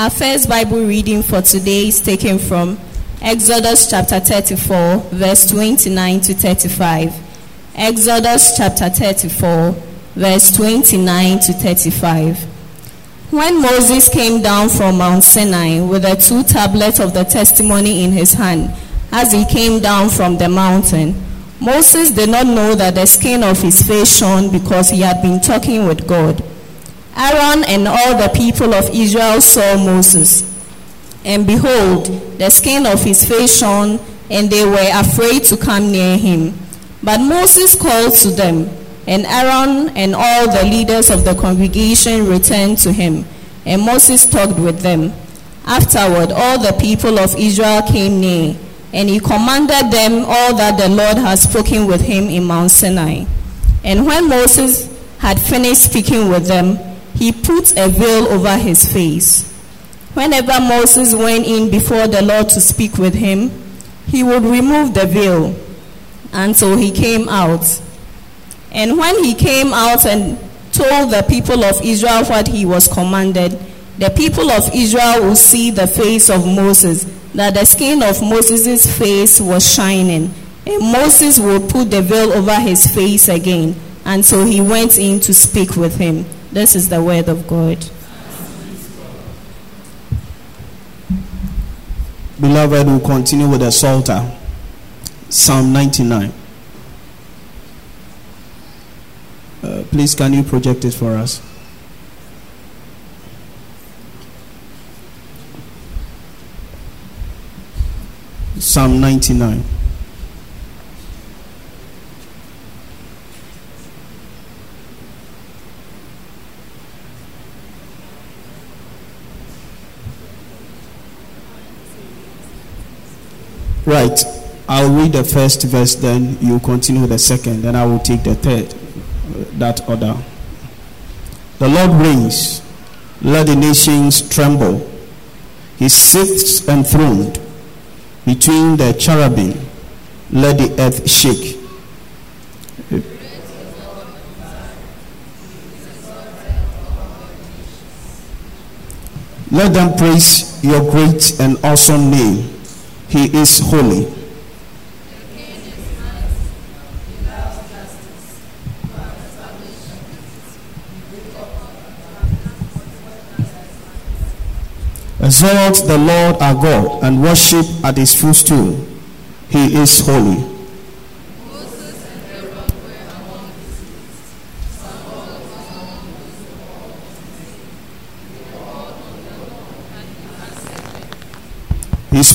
Our first Bible reading for today is taken from Exodus chapter 34, verse 29 to 35. Exodus chapter 34, verse 29 to 35. When Moses came down from Mount Sinai with the two tablets of the testimony in his hand, as he came down from the mountain, Moses did not know that the skin of his face shone because he had been talking with God. Aaron and all the people of Israel saw Moses. And behold, the skin of his face shone, and they were afraid to come near him. But Moses called to them, and Aaron and all the leaders of the congregation returned to him, and Moses talked with them. Afterward, all the people of Israel came near, and he commanded them all that the Lord had spoken with him in Mount Sinai. And when Moses had finished speaking with them, he put a veil over his face. Whenever Moses went in before the Lord to speak with him, he would remove the veil And so he came out. And when he came out and told the people of Israel what he was commanded, the people of Israel would see the face of Moses, that the skin of Moses' face was shining. And Moses would put the veil over his face again And so he went in to speak with him. This is the word of God. Beloved, we'll continue with the Psalter, Psalm 99. Uh, please, can you project it for us? Psalm 99. Right. I'll read the first verse, then you continue the second, then I will take the third, uh, that order. The Lord reigns, let the nations tremble. He sits enthroned between the cherubim, let the earth shake. Let them praise your great and awesome name. He is holy. Exalt the Lord our God and worship at his footstool. He is holy.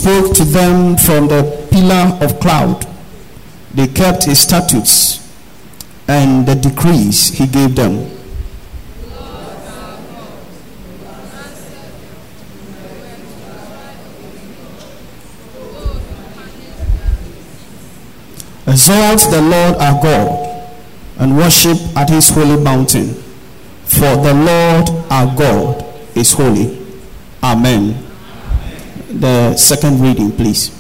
Spoke to them from the pillar of cloud. They kept his statutes and the decrees he gave them. Exalt the Lord our God and worship at his holy mountain. For the Lord our God is holy. Amen. The second reading, please.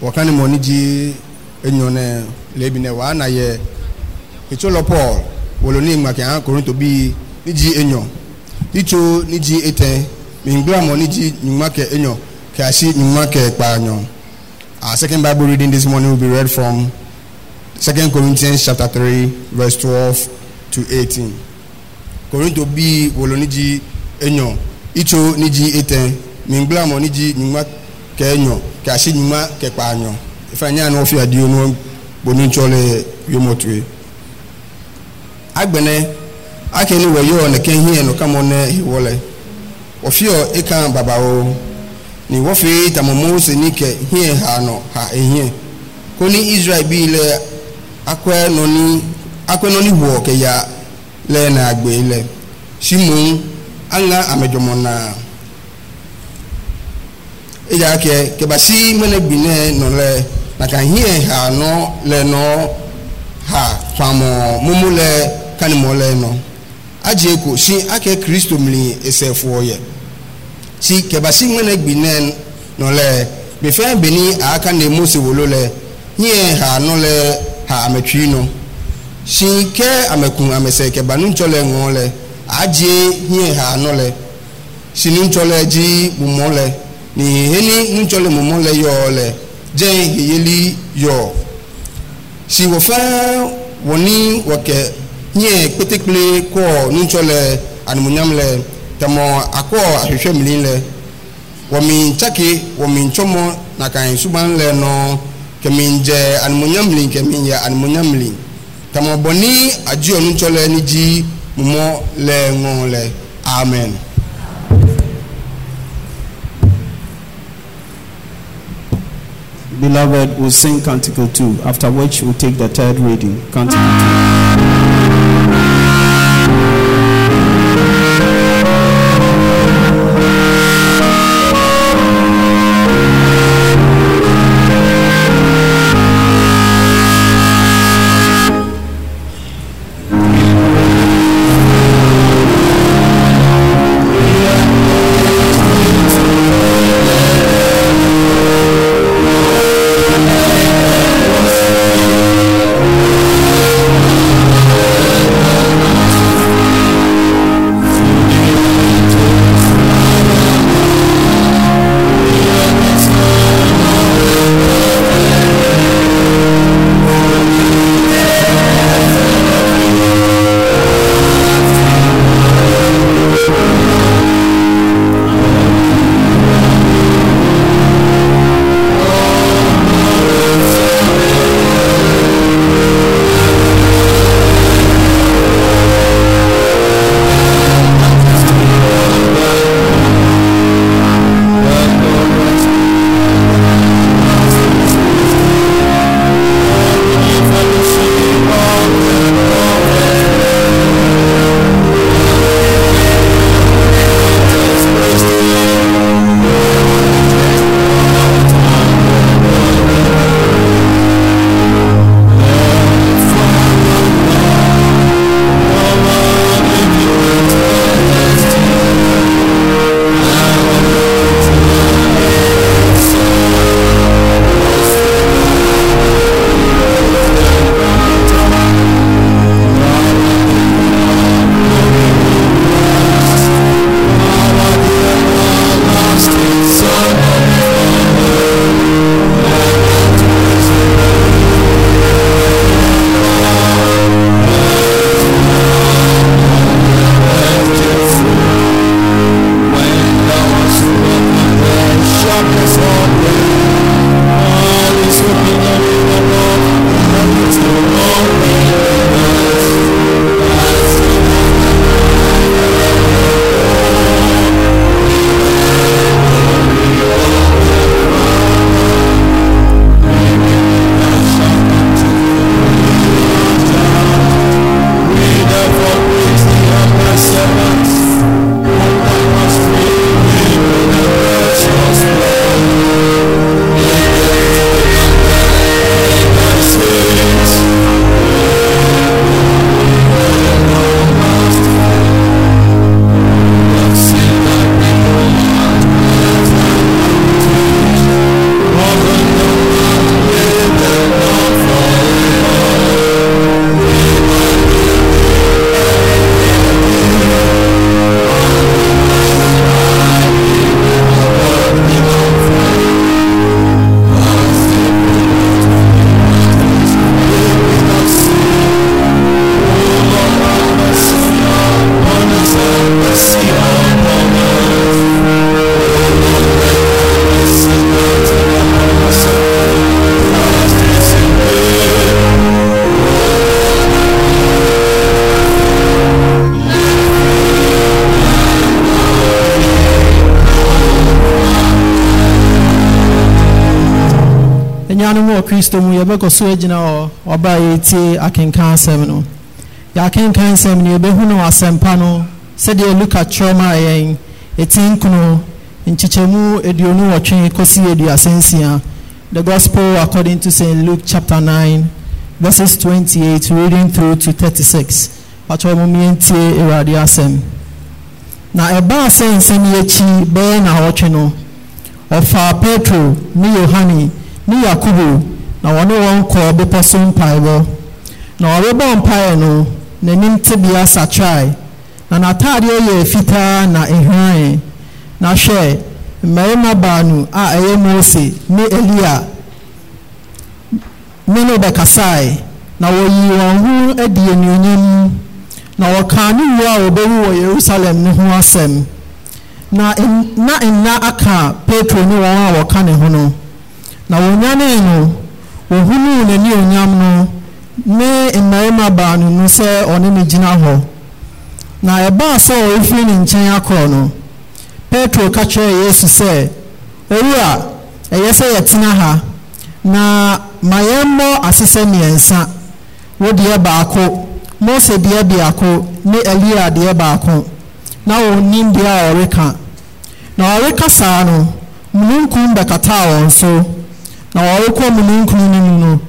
wɔka ne mɔ ne gye enyo ne lebi ne waa na yɛ etsolo paul wolo ne ŋmake hã korinto bi ne gye enyo. Itso ne gye etɛ mingbla mɔ ne gye nyuma ke enyo ke asi nyuma ke kpa enyo our second bible reading this morning will be read from second corinthians chapter three verse twelve to eighteen. Korinto bi wolo gye enyo. Itso ne gye etɛ mingbla mɔ ne gye nyuma ke enyo. Ke nyuma ke kpa enyo efa nya na wofi adio no bonu tsɔ le yomotue agbɛnɛ ake ni wɔ yɔ ne ke hiɛ no kamɔ ne hiwɔ wɔfiɔ eka babawo ni wɔfi tamomo se ni ke hiɛ ha nɔ ha ehiɛ ko ni israel bi lɛ akɔɛ nɔni akɔɛ nɔni wɔ ke ya lɛ na agbe lɛ simu aŋa amedzɔmɔ naa eya kɛ kɛbasi mene gbinɛ nɔ lɛ naka hiɛ ha nɔ lɛ nɔ ha kpamɔ mumu lɛ kanimɔ lɛ nɔ adze ko si ake kristo mli esɛfoɔ yɛ si kɛbasi mene gbinɛ nɔ lɛ gbɛfɛ beni aka ne mose wolo lɛ hiɛ ha no lɛ ha ametwino si ke amekun banu ntsɔle ŋɔ le adie hie ha anɔ le. Si nu ntsɔle dzi mumɔ le ni heni nutsɔle mumɔ le yɔ le. Dze yeyeli yɔ si wɔfɛ wɔni wɔkɛ hie kpetekpe kɔ nutsɔle anumunyam le tɛmɔ akɔ ahwehwɛ mili le. Wɔmi tsake wɔmi ntsɔmɔ nakan suban le. No, dze animunyam li kɛmi yɛ animunyam li tɛmɔ bɔni adi nutsɔ lɛ ni dzi mumɔ lɛ ŋɔ amen. Beloved, we'll sing Canticle 2, after which we'll take the third reading. Canticle 2. Yɛbɛkɔ so agyina hɔ ɔba a yɛtie akenkan asɛm no yɛakenkan asɛm no yɛbɛhu no asɛmpa no sɛdeɛ luka kyerɛ ma yɛn ɛti nkono nkyekyɛmu aduonu wɔtwe kɔsi aduasa nsia the gospel according to st luke chapter 9 verses 28 reading through to 36 patwɛ mu miɛntie awurade asɛm na ɛbaa sɛ nsɛm yi akyi bɛyɛ na wɔtwe no. Ɔfaa petro ne yohane ne yakobo na wɔne wɔn kɔɔ bepɔ so mpaebɔ na ɔrebɔ mpaeɛ no n'anim tebea satrae na n'ataadeɛ yɛ fitaa na ehwan na hwɛ mmarima baanu a ɛyɛ mose ne elia ne no bɛkasae. Na wɔyii wɔn ho adi anuonyam. Na wɔkaa ne wu a wɔbɛwu wɔ yerusalem ne ho asɛm. Na na nna aka petro ne wɔn a wɔka ne ho no. Na wɔnyanee no wɔhunuu n'ani onyam no ne mmarima baanu no sɛ ɔne ne gyina hɔ. Na ɛbaa sɛ ɔrefiri ne nkyɛn akɔ no petro ka kyerɛɛ yesu sɛ owura ɛyɛ sɛ yɛtena ha na ma yɛmmɔ asesɛ mmiɛnsa. Wo deɛ baako mose deɛ baako ne elia deɛ baako na wɔnnim deɛ a ɔreka. Na ɔreka saa no mununkum bɛkataa wɔn so. Na wɔrekɔ mununkum no mu no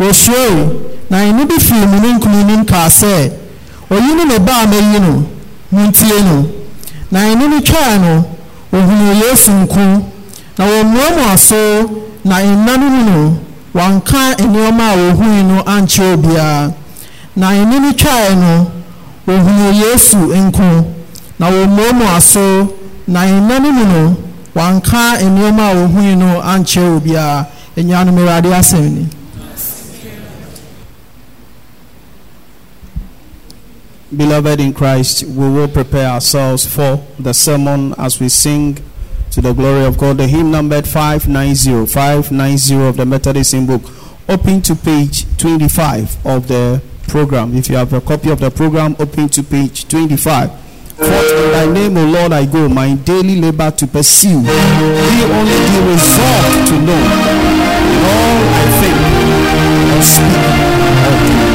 wɔsuroe na ɛno bi firi mununkum no mu sɛ oyi ne ne ba a no muntie no. Na ɛno no twaa no ohunu yesu nko na wɔmmuamua so na nna mu no wɔanka nneɛma a wɔhui no ankyerɛ obiara na ɛno no twae no ohunu yesu nko na wɔmmuamua so na nna mu no wɔanka nneɛma a wɔhui no ankyerɛ obiara ɛnyanom awurade asɛm ni Beloved in Christ, we will prepare ourselves for the sermon as we sing to the glory of God. The hymn numbered 590, 590 of the Methodist hymn book. Open to page 25 of the program. If you have a copy of the program, open to page 25. For in thy name, O Lord, I go, my daily labor to pursue. Thee only be resolved to know. In all I think, or speak, do.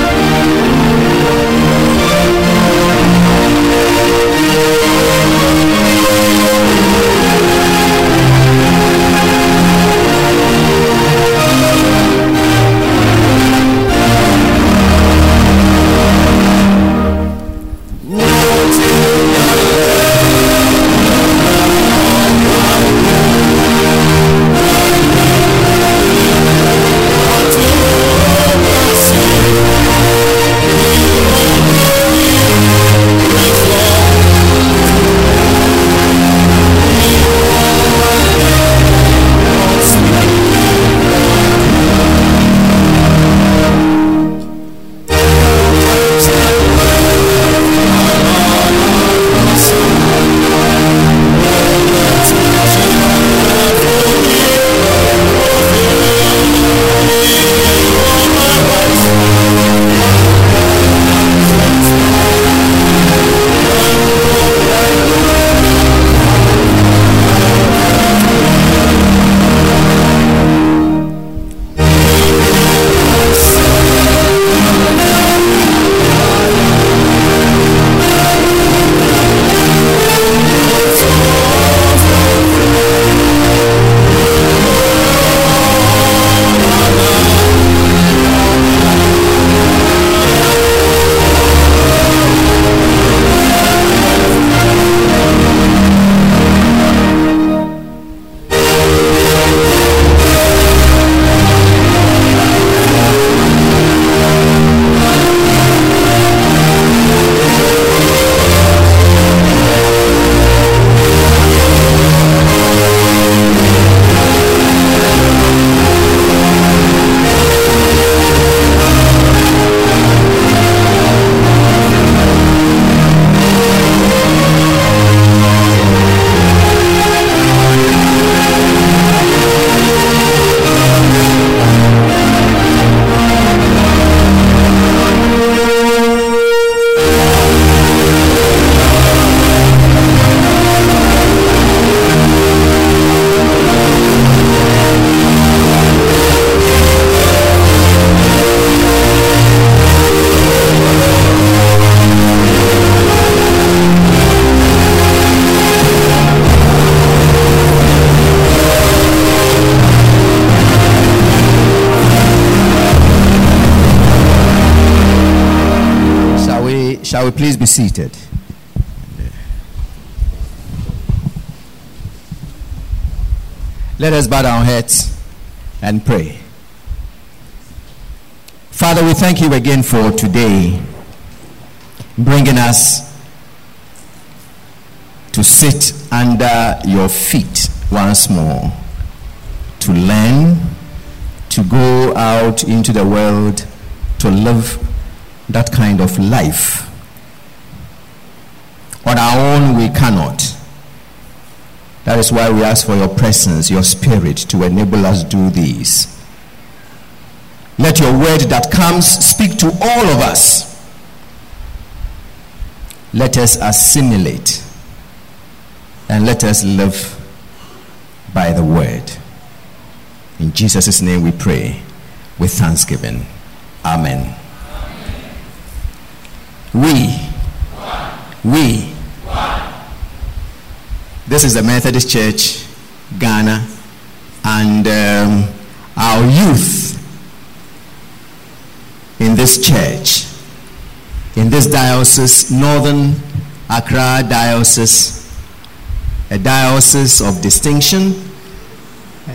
Let us bow our heads and pray. Father, we thank you again for today, bringing us to sit under your feet once more, to learn, to go out into the world, to live that kind of life. On our own, we cannot. That is why we ask for your presence, your spirit, to enable us do this. Let your word that comes speak to all of us. Let us assimilate and let us live by the word. In Jesus' name we pray with thanksgiving. Amen. We, we, this is the Methodist Church, Ghana, and um, our youth in this church, in this diocese, Northern Accra Diocese, a diocese of distinction,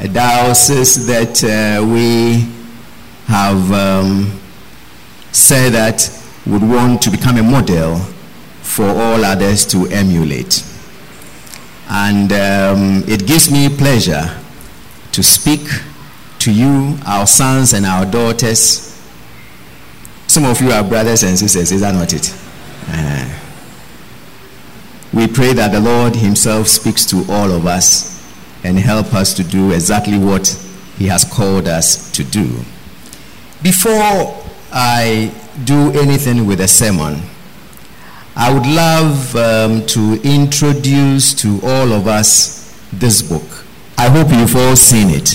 a diocese that uh, we have um, said that would want to become a model for all others to emulate. And um, it gives me pleasure to speak to you, our sons and our daughters. Some of you are brothers and sisters, is that not it? Uh, we pray that the Lord Himself speaks to all of us and help us to do exactly what He has called us to do. Before I do anything with a sermon, I would love um, to introduce to all of us this book. I hope you've all seen it.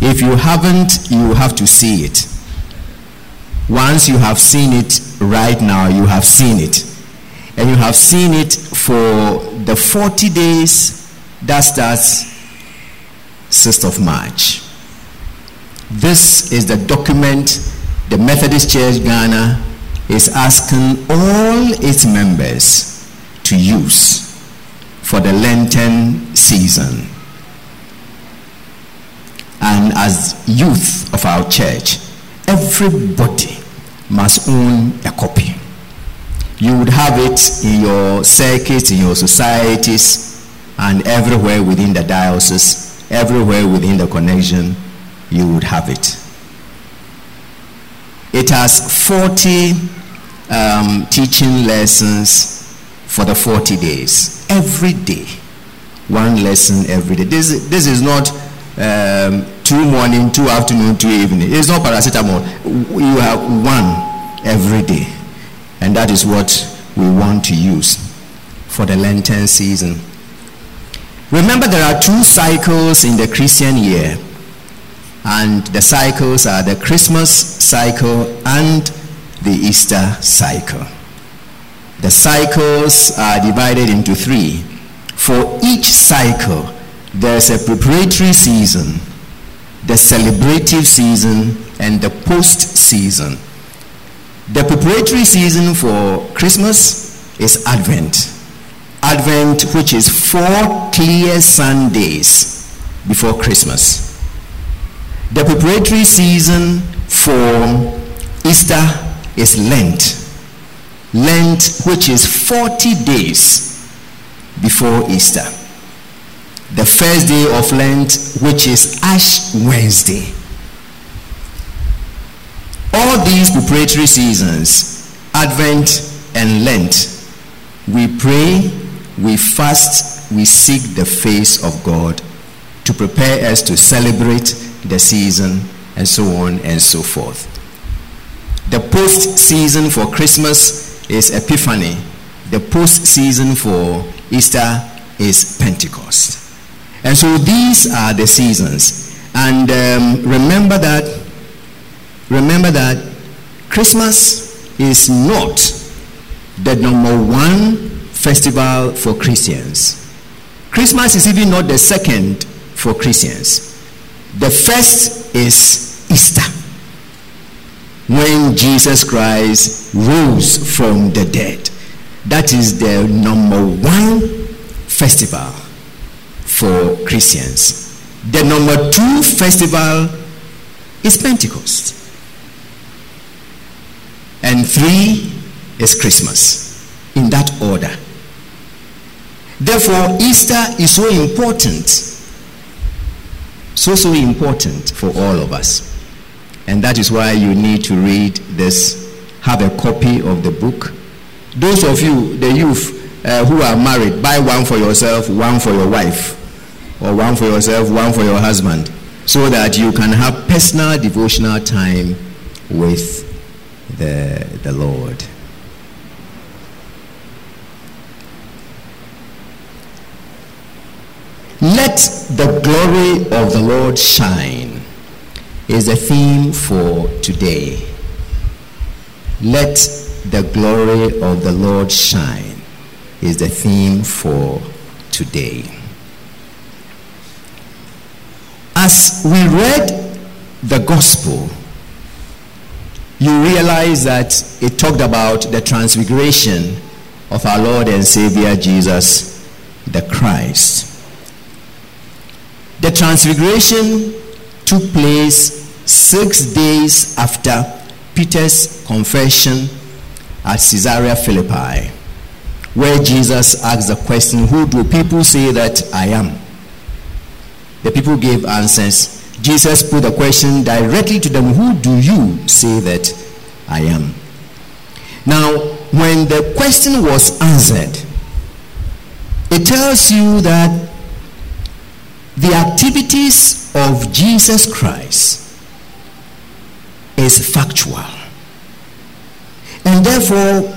If you haven't, you have to see it. Once you have seen it right now, you have seen it. And you have seen it for the 40 days that starts 6th of March. This is the document the Methodist Church Ghana is asking all its members to use for the Lenten season. And as youth of our church, everybody must own a copy. You would have it in your circuits, in your societies, and everywhere within the diocese, everywhere within the connection, you would have it. It has 40 um, teaching lessons for the 40 days. Every day. One lesson every day. This, this is not um, two morning, two afternoon, two evening. It's not paracetamol. You have one every day. And that is what we want to use for the Lenten season. Remember, there are two cycles in the Christian year, and the cycles are the Christmas cycle and the Easter cycle. The cycles are divided into three. For each cycle, there's a preparatory season, the celebrative season, and the post season. The preparatory season for Christmas is Advent. Advent, which is four clear Sundays before Christmas. The preparatory season for Easter is Lent. Lent, which is 40 days before Easter. The first day of Lent, which is Ash Wednesday. All these preparatory seasons, Advent and Lent, we pray, we fast, we seek the face of God to prepare us to celebrate the season and so on and so forth. The post season for Christmas is Epiphany. The post season for Easter is Pentecost. And so these are the seasons. And um, remember that remember that Christmas is not the number one festival for Christians. Christmas is even not the second for Christians. The first is Easter, when Jesus Christ rose from the dead. That is the number one festival for Christians. The number two festival is Pentecost. and three is Christmas. In that order. Therefore, Easter is so important. So, so important for all of us. And that is why you need to read this. Have a copy of the book. Those of you, the youth uh, who are married, buy one for yourself, one for your wife, or one for yourself, one for your husband, so that you can have personal devotional time with the, the Lord. Let the glory of the Lord shine is the theme for today. Let the glory of the Lord shine is the theme for today. As we read the gospel, you realize that it talked about the transfiguration of our Lord and Savior Jesus the Christ. The transfiguration took place six days after Peter's confession at Caesarea Philippi, where Jesus asked the question, Who do people say that I am? The people gave answers. Jesus put the question directly to them Who do you say that I am? Now, when the question was answered, it tells you that the activities of Jesus Christ is factual. And therefore,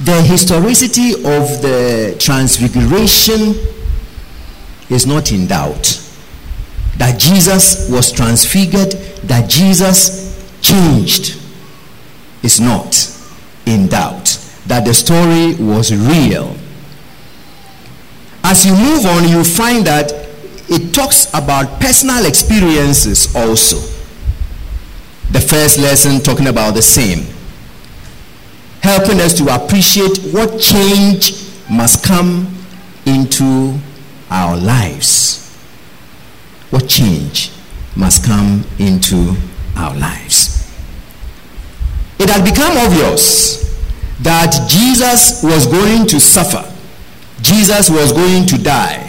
the historicity of the transfiguration is not in doubt. That Jesus was transfigured, that Jesus changed is not in doubt. That the story was real. As you move on, you find that it talks about personal experiences also. The first lesson talking about the same, helping us to appreciate what change must come into our lives. What change must come into our lives. It had become obvious that Jesus was going to suffer. Jesus was going to die.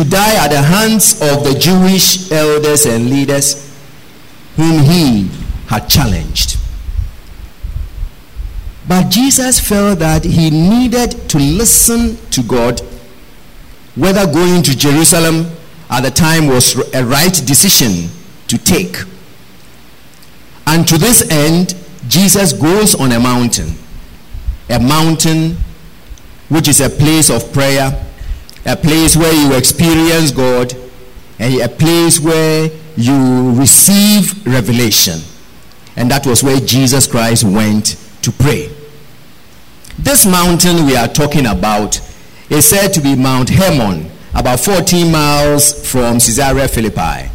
To die at the hands of the Jewish elders and leaders whom he had challenged. But Jesus felt that he needed to listen to God, whether going to Jerusalem at the time was a right decision to take. And to this end, Jesus goes on a mountain, a mountain which is a place of prayer, a place where you experience God, and a place where you receive revelation. And that was where Jesus Christ went to pray. This mountain we are talking about is said to be Mount Hermon, about 14 miles from Caesarea Philippi.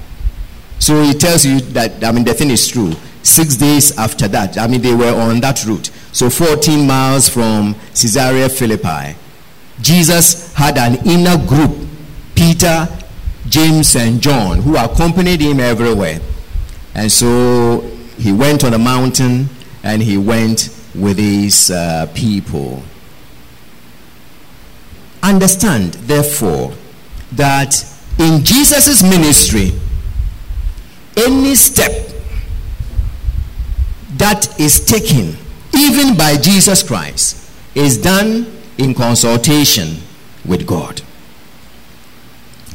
So it tells you that, I mean, the thing is true. Six days after that, I mean, they were on that route. So 14 miles from Caesarea Philippi. Jesus had an inner group, Peter, James, and John, who accompanied him everywhere. And so he went on the mountain and he went with his uh, people. Understand, therefore, that in Jesus' ministry, any step that is taken, even by Jesus Christ, is done in consultation with God.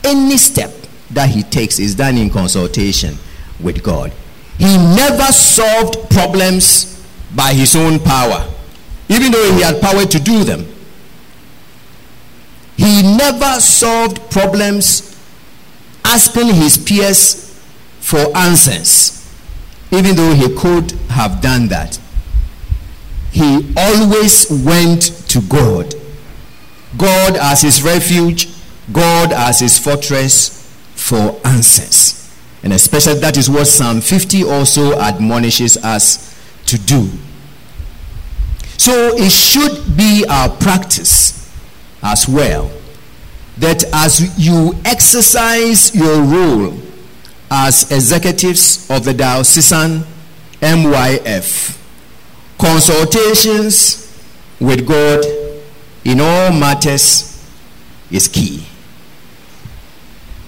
Any step that he takes is done in consultation with God. He never solved problems by his own power, even though he had power to do them. He never solved problems asking his peers for answers, even though he could have done that. He always went to God. God as his refuge, God as his fortress for answers. And especially that is what Psalm 50 also admonishes us to do. So it should be our practice as well that as you exercise your role as executives of the diocesan MYF, consultations with God in all matters is key.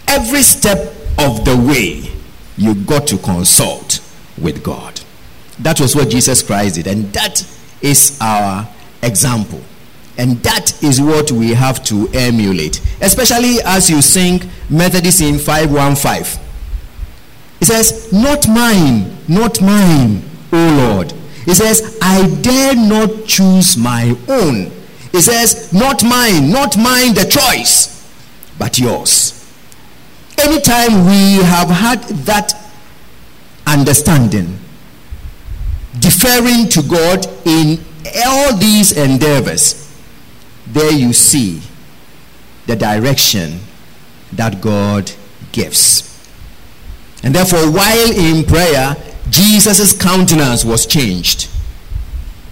Every step of the way, you got to consult with God. That was what Jesus Christ did, and that is our example. And that is what we have to emulate, especially as you sing Methodist in 515. It says, Not mine, not mine, O Lord. It says, I dare not choose my own. He says, Not mine, not mine the choice, but yours. Anytime we have had that understanding, deferring to God in all these endeavors, there you see the direction that God gives. And therefore, while in prayer, Jesus' countenance was changed.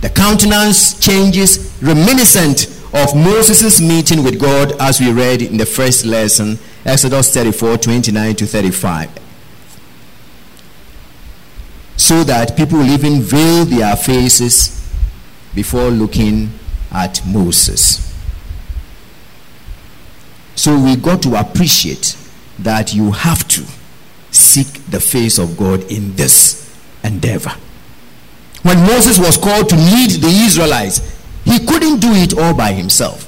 The countenance changes reminiscent of Moses' meeting with God, as we read in the first lesson, Exodus 34 29 to 35. So that people will even veil their faces before looking at Moses. So we got to appreciate that you have to seek the face of God in this endeavor. When Moses was called to lead the Israelites, he couldn't do it all by himself.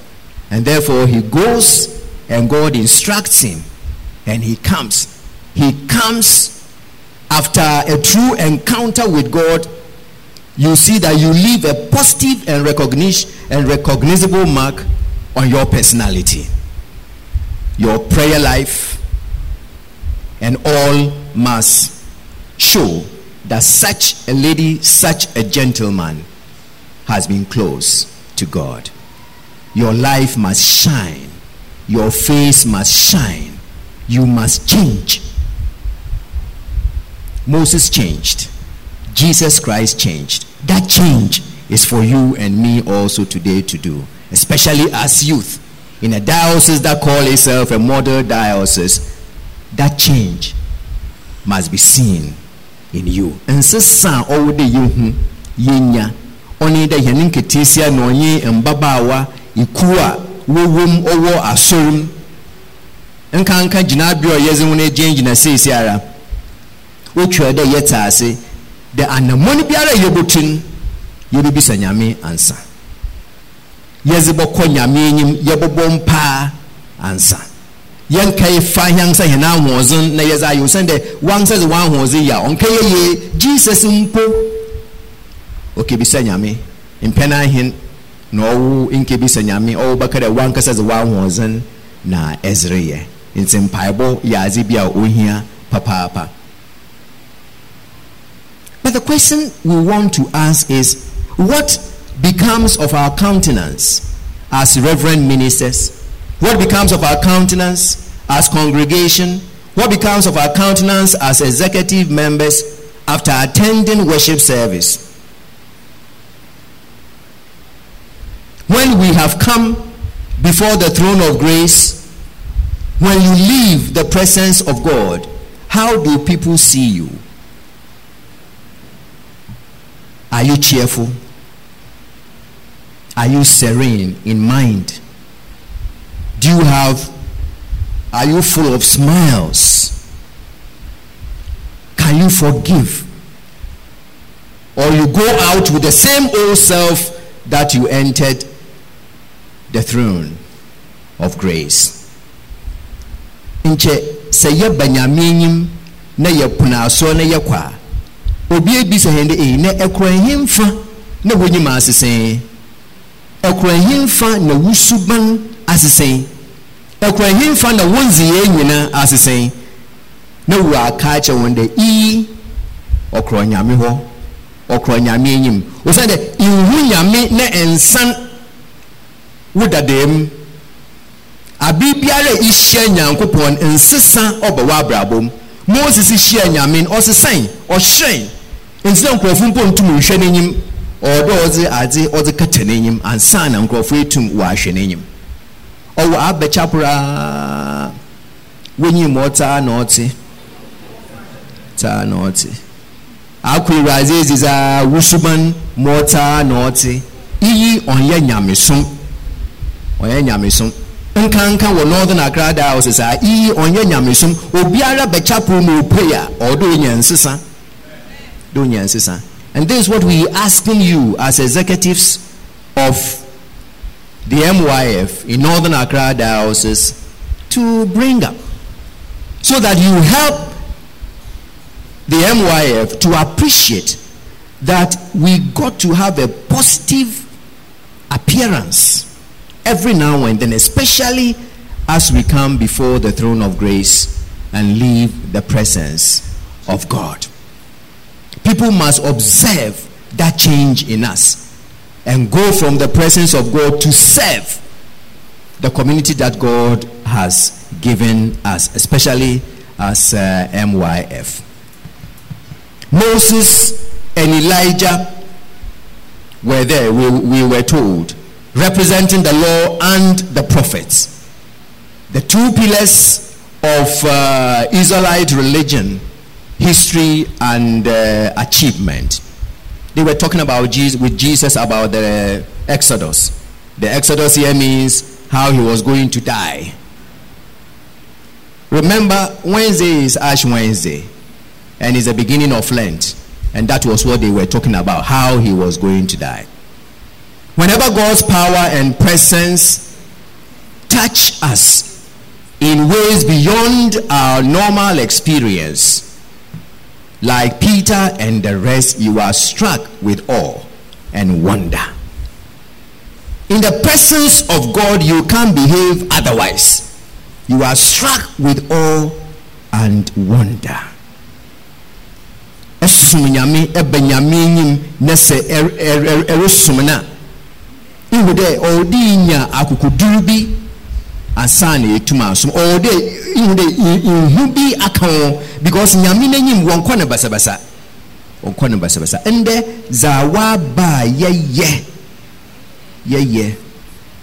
And therefore, he goes and God instructs him and he comes. He comes after a true encounter with God. You see that you leave a positive and recognition and recognizable mark on your personality, your prayer life, and all must show that such a lady, such a gentleman has been close to God. Your life must shine, your face must shine, you must change. Moses changed, Jesus Christ changed. That change is for you and me also today to do, especially as youth in a diocese that calls itself a model diocese. That change must be seen in you. Nsesa ɔwɔ de yɛn ho yɛnya ɔne dɛ yɛn nketesia na ɔnye mbabaawa ekuo a wɔwɔm ɔwɔ asɔrɔm nkanka gyinabea a yɛdze ho no gyinagyina seesi ara. Wotwa dɛ yɛte ase de anammɔn biara a no yɛbɛbisa nyame ansa. Yɛdze bɔkɔ nyame anim yɛbɛbɔ mpaa ansa yɛnkae fa hyansa hɛn ahoɔdzen na yɛdze ayɛ sɛn dɛ wansa dze wɔn ahoɔdzen yɛ a ɔnka yɛ jesus mpo okebisa nyame mpɛn ahen na ɔwo nkebisa nyame ɔwo bɛka dɛ wankasa dze wɔn ahoɔdzen na ɛzere yɛ nti mpaebɔ yɛ adze bi a ohia papaapa but the question we want to ask is what becomes of our countenance as reverend ministers what becomes of our countenance as congregation? What becomes of our countenance as executive members after attending worship service? When we have come before the throne of grace, when you leave the presence of God, how do people see you? Are you cheerful? Are you serene in mind? Do you have, are you full of smiles? Can you forgive? Or you go out with the same old self that you entered the throne of grace? nkyɛ sɛ yɛba nyame anim na yɛpono asoɔ na yɛkɔ a obi ebisa hɛn de eyi na ɛkora nhemfa na wonyim asesɛn ɛkora nhemfa na wusuban asesɛn ɛkora nhemfa na wɔn nziyɛ nyinaa asesɛn na wura aka akyɛ wɔn dɛ ii ɔkora nyame hɔ ɔkora nyame anim. Osan dɛ ihu nyame na nsan wo dadaam abe biara ihyia nyankopɔn nsesa ɔba wɔ abrabɔ mu. Moses hyia nyame ɔsesan ɔhyerɛn. Nti na nkurɔfo mpo ntum nhwɛ n'anim. Ɔwɔ dɛ ɔdze adze ɔdze kata n'anim. Ansa na nkurɔfo etum wɔahwɛ n'anim ɔwɔ abɛkya koraa wonyim ma ɔtaa na ɔte taa na ɔte akwewuradze dzidza wusuban mɔta na ɔte iyi ɔnyɛ nyamesom ɔnyɛ nyamesom nkanka wɔ northern accra diocese a iyi ɔnyɛ nyamesom obiara bɛkyapo na opei a ɔde onya nsesa de onya nsesa and this is what we asking you as executives of the myf in northern accra diocese to bring up so that you help the MYF to appreciate that we got to have a positive appearance every now and then, especially as we come before the throne of grace and leave the presence of God. People must observe that change in us and go from the presence of God to serve the community that God has given us, especially as uh, MYF. Moses and Elijah were there, we, we were told, representing the law and the prophets. The two pillars of uh, Israelite religion, history, and uh, achievement. They were talking about Jesus, with Jesus about the Exodus. The Exodus here means how he was going to die. Remember, Wednesday is Ash Wednesday and it's the beginning of Lent. And that was what they were talking about, how he was going to die. Whenever God's power and presence touch us in ways beyond our normal experience, like Peter and the rest, you are struck with awe and wonder. In the presence of God, you can't behave otherwise. You are struck with awe and wonder. Ansa na etum asom ɔwɔ dɛ ihu dɛ bi aka wɔn because nyame n'enyim wɔn kɔ ne basabasa wɔn kɔ ne basabasa ndɛ dza waba yɛyɛ yɛyɛ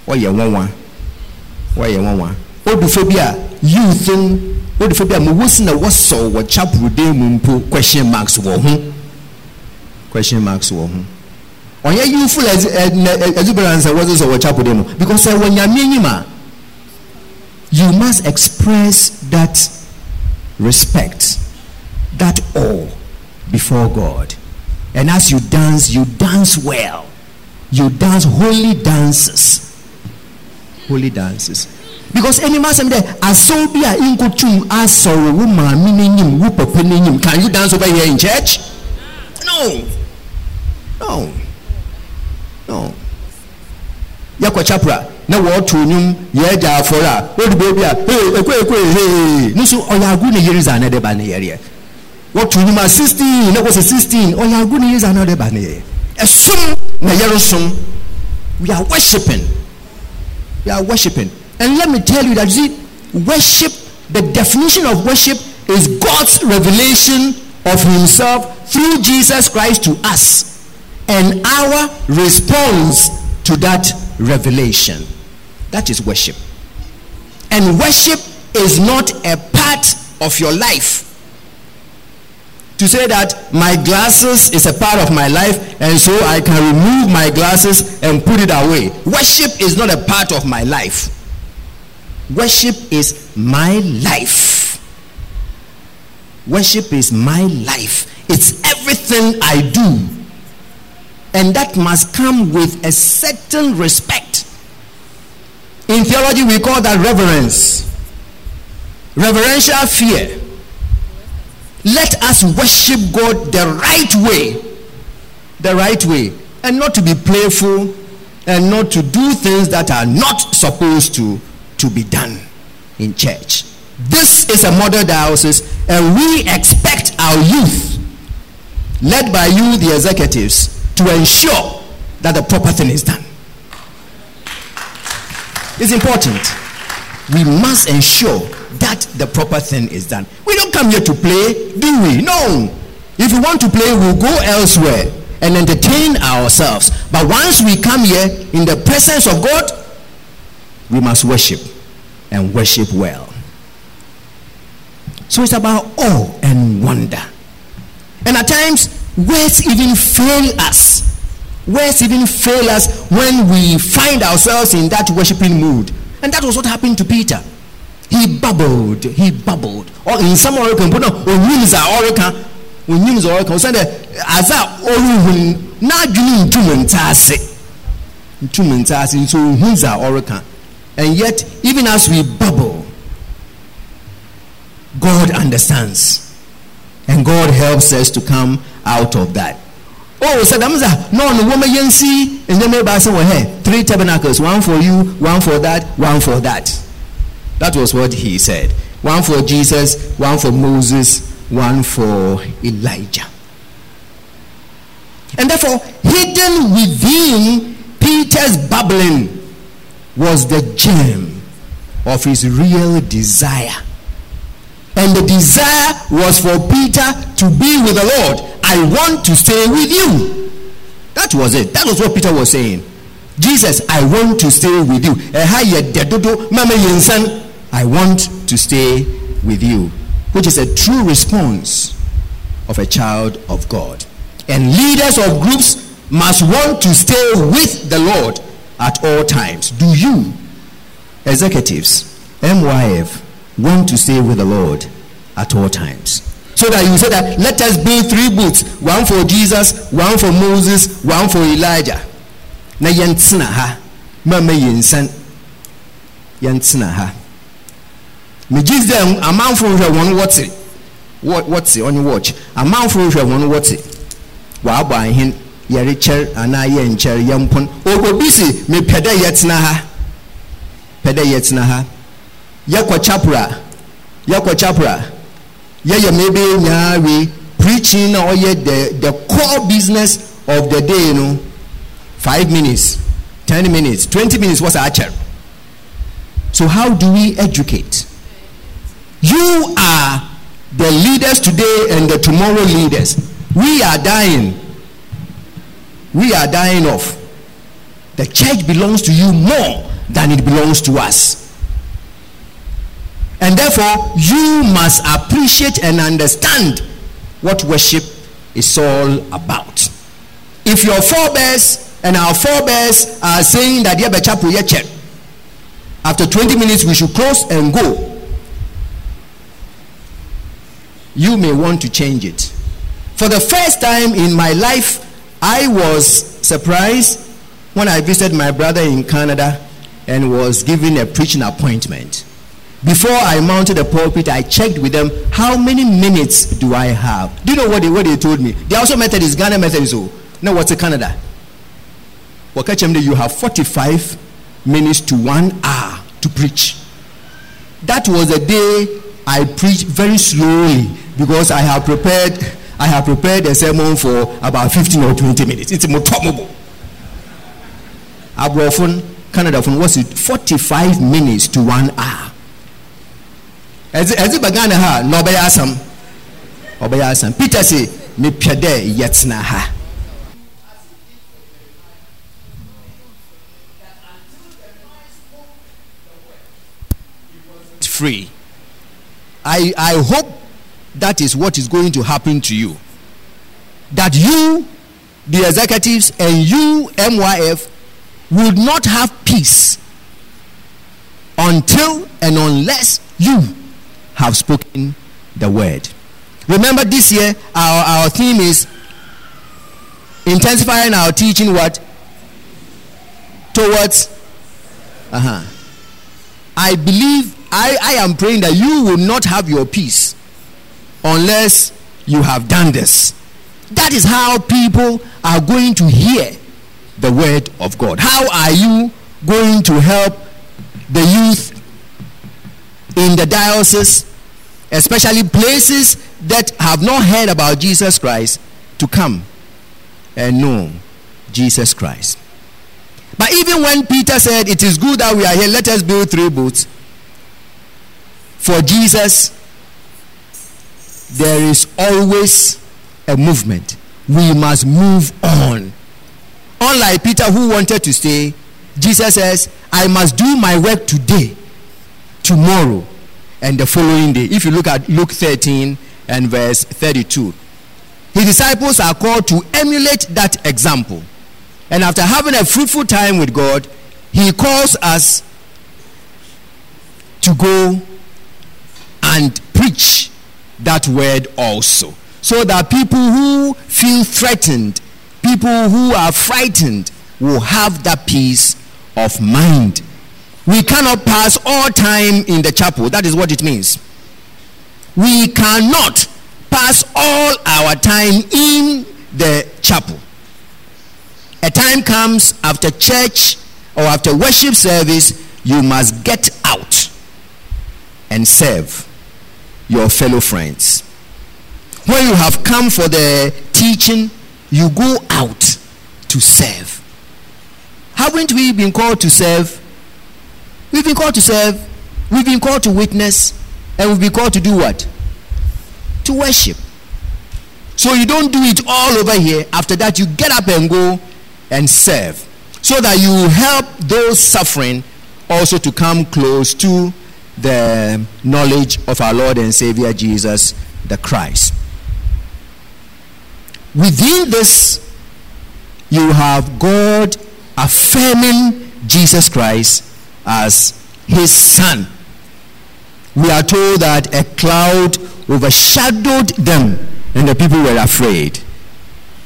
ɔyɛ nwanwa ɔyɛ nwanwa odufo bi a youth wode fa bi a mewɔ si na wɔsɔw wɔ chapel dan mu mpo question marks wɔ ho question marks wɔ ho ɔnyɛ youthful exuberance a wɔde sɔ wɔ chapel dan mu because sɛ wɔ nyame anim a you must express that respect that awe before God. And as you dance you dance well. You dance holy dances. Holy dances. Because any man say asɔw bi a nkotum asɔre wo maame n'enyim wo papa n'enyim can you dance over here in church? No. No. No. Yɛkɔ chapra na wɔɔto nnwom yɛagya afɔre a wɔde baabi a hey ekwe ekwe hey. Ne so ɔyɛ agu ne yere zaa na de ba ne yɛreɛ wɔto nnwom a sixteen na wɔsɛ sixteen. Ɔyɛ ne yere zaa na de ba ne yɛreɛ ɛsom na yɛresom we are worshiping. We are worshiping. And let me tell you that see, worship, the definition of worship is God's revelation of Himself through Jesus Christ to us and our response to that revelation. That is worship. And worship is not a part of your life. To say that my glasses is a part of my life and so I can remove my glasses and put it away. Worship is not a part of my life. Worship is my life. Worship is my life. It's everything I do. And that must come with a certain respect. In theology, we call that reverence. Reverential fear. Let us worship God the right way. The right way. And not to be playful and not to do things that are not supposed to to be done in church. This is a model diocese, and we expect our youth, led by you, the executives, to ensure that the proper thing is done. It's important. We must ensure that the proper thing is done. We don't come here to play, do we? No. If we want to play, we'll go elsewhere and entertain ourselves. But once we come here in the presence of God, we must worship and worship well. So it's about awe and wonder. And at times, words even fail us. Words even fail us when we find ourselves in that worshiping mood. And that was what happened to Peter. He bubbled, he bubbled. Or in some Oracle, but no, onyim za Oracle, onyim za Oracle. So as a oruhun, na dwene ntum ntase. Ntum ntase, so ohun za Oracle. And yet, even as we bubble, God understands. And God helps us to come out of that. Oh, means no, no woman see, and then maybe well, hey, three tabernacles, one for you, one for that, one for that. That was what he said. One for Jesus, one for Moses, one for Elijah. And therefore, hidden within Peter's babbling was the gem of his real desire. And the desire was for Peter to be with the Lord. I want to stay with you. That was it. That was what Peter was saying. Jesus, I want to stay with you. I want to stay with you. Which is a true response of a child of God. And leaders of groups must want to stay with the Lord at all times. Do you, executives, MYF, want to stay with the Lord at all times? So that you say that let us build three booths one for Jesus, one for Moses, one for Elijah. Na yɛntena ha. Mama yɛnsan yɛntena ha. Megye dɛ amanfo hwɛ wɔn wɔte wɔte ɔne watch. Amanfo hwɛ wɔn wɔte wɔabɔ ahen yɛrekyɛr anaa yɛnkyɛr yɛmpon. Obi si mepɛ dɛ yɛtena ha. Pɛ dɛ yɛtena ha yɛkɔ chapra. Yɛkɔ chapra. Yɛyɛ maybe wei preaching na ɔyɛ the the core business of the day you no five minutes ten minutes twenty minutes was our church. so how do we educate? You are the leaders today and the tomorrow leaders. We are dying. We are dying off. The church belongs to you more than it belongs to us and therefore, you must appreciate and understand what worship is all about. If your forebears and our forebears are saying that after 20 minutes we should close and go, you may want to change it. For the first time in my life, I was surprised when I visited my brother in Canada and was given a preaching appointment. Before I mounted the pulpit, I checked with them how many minutes do I have. Do you know what they, what they told me? They also Methodist, Ghana Methodist. Oh, no, what's a Canada? Wakachemde, you have 45 minutes to one hour to preach. That was the day I preached very slowly because I have prepared I have prepared a sermon for about 15 or 20 minutes. It's more probable. Abrofon, Canada, was it 45 minutes to one hour? Ɛdze ha na ɔbɛyɛ asam. Ɔbɛyɛ peter say mepɛ dɛ yɛtena ha. Free. I i hope that is what is going to happen to you. That you the executives and you myf would not have peace until and unless you have spoken the word. Remember, this year our, our theme is intensifying our teaching what? Towards. Uh huh. I believe, I, I am praying that you will not have your peace unless you have done this. That is how people are going to hear the word of God. How are you going to help the youth in the diocese especially places that have not heard about Jesus Christ, to come and know Jesus Christ. But even when Peter said, It is good that we are here, let us build three boats. For Jesus, there is always a movement. We must move on. Unlike Peter, who wanted to stay, Jesus says, I must do my work today, tomorrow, and the following day. If you look at Luke 13 and verse 32, His disciples are called to emulate that example. And after having a fruitful time with God, he calls us to go and preach that word also. So that people who feel threatened, people who are frightened, will have that peace of mind. We cannot pass all time in the chapel. That is what it means. We cannot pass all our time in the chapel. A time comes after church or after worship service, you must get out and serve your fellow friends. When you have come for the teaching, you go out to serve. Haven't we been called to serve? We've been called to serve, we've been called to witness, and we've been called to do what? To worship. So you don't do it all over here. After that, you get up and go and serve. So that you help those suffering also to come close to the knowledge of our Lord and Savior Jesus the Christ. Within this, you have God affirming Jesus Christ as his son. We are told that a cloud overshadowed them and the people were afraid.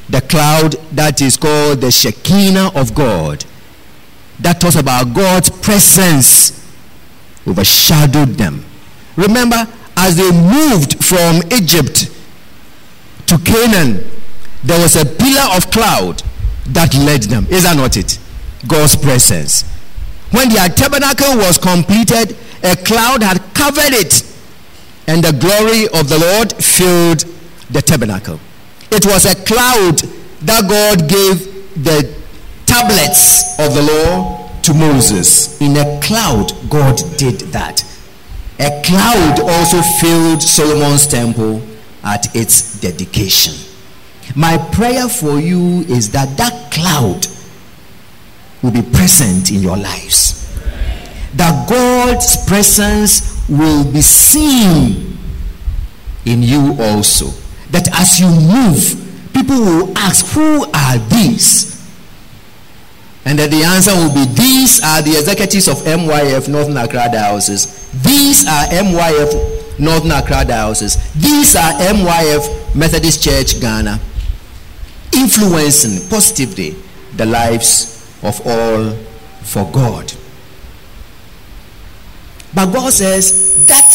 The cloud that is called the Shekinah of God, that talks about God's presence, overshadowed them. Remember, as they moved from Egypt to Canaan, there was a pillar of cloud that led them. Is that not it? God's presence. When their tabernacle was completed, a cloud had covered it, and the glory of the Lord filled the tabernacle. It was a cloud that God gave the tablets of the law to Moses. In a cloud, God did that. A cloud also filled Solomon's temple at its dedication. My prayer for you is that that cloud will be present in your lives. That God's presence will be seen in you also. That as you move, people will ask, Who are these? And that the answer will be These are the executives of MYF Northern Accra Diocese. These are MYF Northern Accra Diocese. These are MYF Methodist Church Ghana. Influencing positively the lives of all for God. But God says that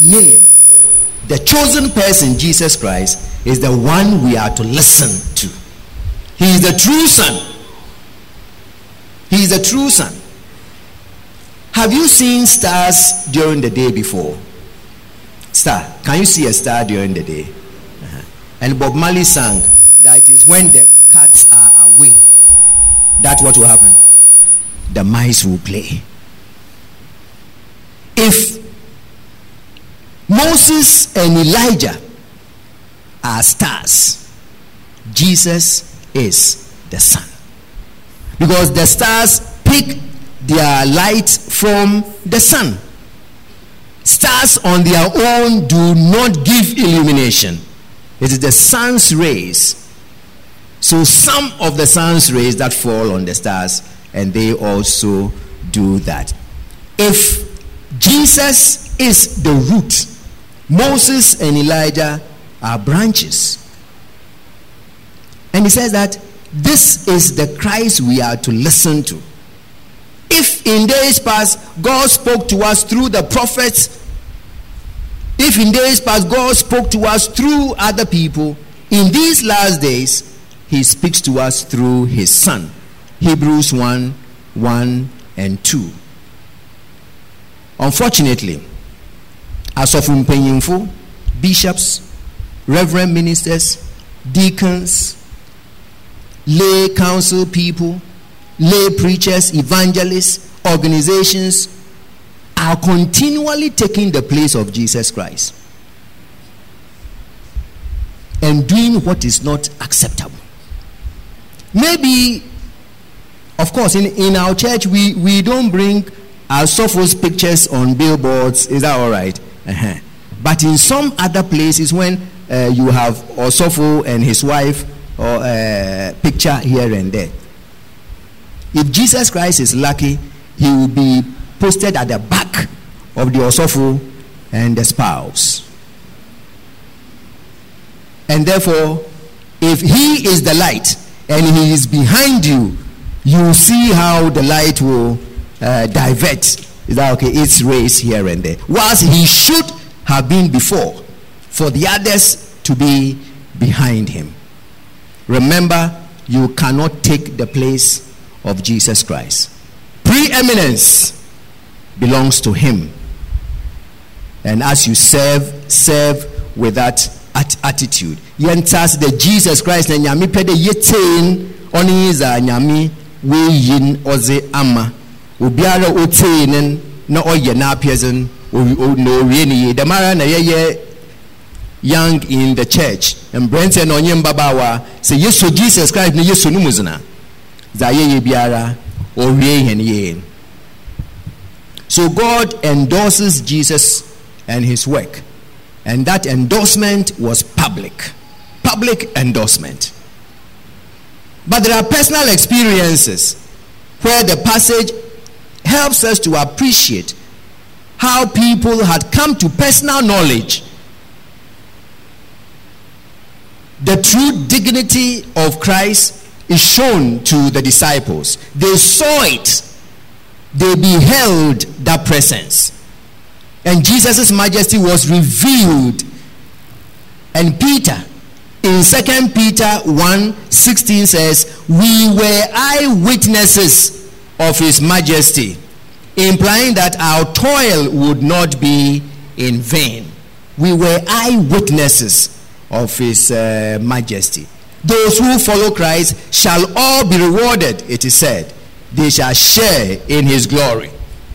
name, the chosen person, Jesus Christ, is the one we are to listen to. He is the true Son. He is the true Son. Have you seen stars during the day before? Star. Can you see a star during the day? Uh-huh. And Bob Marley sang that is when the cats are away that what will happen? The mice will play. If Moses and Elijah are stars, Jesus is the sun. Because the stars pick their light from the sun. Stars on their own do not give illumination. It is the sun's rays so some of the sun's rays that fall on the stars, and they also do that. If Jesus is the root, Moses and Elijah are branches. And he says that this is the Christ we are to listen to. If in days past God spoke to us through the prophets, if in days past God spoke to us through other people, in these last days, he speaks to us through his son. Hebrews 1 1 and 2. Unfortunately, as of mpanyinfo, bishops, reverend ministers, deacons, lay council people, lay preachers, evangelists, organizations are continually taking the place of Jesus Christ and doing what is not acceptable. Maybe, of course, in, in our church, we, we don't bring our Sopho's pictures on billboards. Is that all right? Uh-huh. But in some other places, when uh, you have Osofo and his wife or uh, picture here and there. If Jesus Christ is lucky, he will be posted at the back of the Osofo and the spouse. And therefore, if he is the light and he is behind you, you see how the light will uh, divert. Is that okay? Its rays here and there. Whilst he should have been before, for the others to be behind him. Remember, you cannot take the place of Jesus Christ. Preeminence belongs to him. And as you serve, serve with that at- attitude. Yentas the Jesus Christ na nyame pɛ dɛ yɛteen ɔne yi za nyame weyin ɔdze ama. Obiara oteen no na ɔyɛ n'apɛdze no na owie ne yie. Dɛm ara na yɛyɛ young in the church. Mbrɛntiɛ na ɔnyɛ mbabaawa sɛ yeso Jesus Christ na yeso no mu zina. Dza yɛyɛ biara owie hɛn yie. So God endorses Jesus and his work. And that endorsement was public. Public endorsement. But there are personal experiences where the passage helps us to appreciate how people had come to personal knowledge the true dignity of Christ is shown to the disciples. They saw it, they beheld that presence. And Jesus' majesty was revealed. And Peter, in 2 Peter 1 16 says, We were eyewitnesses of his majesty, implying that our toil would not be in vain. We were eyewitnesses of his uh, majesty. Those who follow Christ shall all be rewarded, it is said. They shall share in his glory.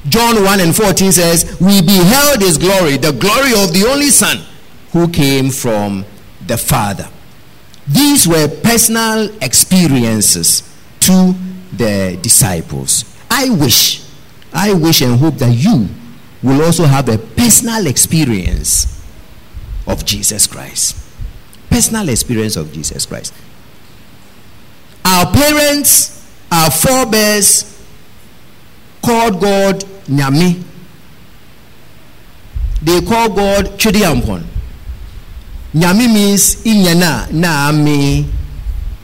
John 1 and 14 says, We beheld his glory, the glory of the only Son who came from the Father. These were personal experiences to the disciples. I wish, I wish and hope that you will also have a personal experience of Jesus Christ. Personal experience of Jesus Christ. Our parents, our forebears called God Nyami. They call God Chidiampon. Nyami means Inyana Naami,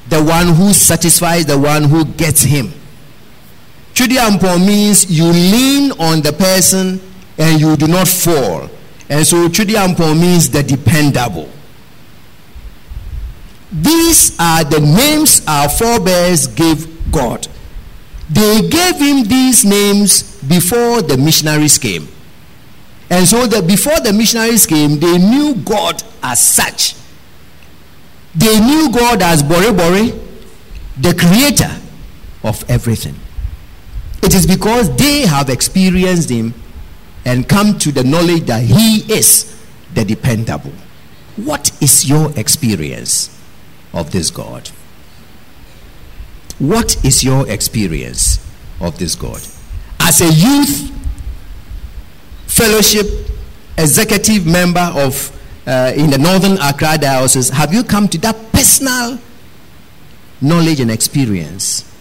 the one who satisfies the one who gets him. Chidiampon means you lean on the person and you do not fall. And so Chidiampon means the dependable. These are the names our forebears gave God. They gave him these names before the missionaries came. And so that before the missionaries came, they knew God as such. They knew God as Bore Bore, the creator of everything. It is because they have experienced him and come to the knowledge that he is the dependable. What is your experience of this God? What is your experience of this God? As a youth fellowship executive member of uh, in the Northern Accra Diocese, have you come to that personal knowledge and experience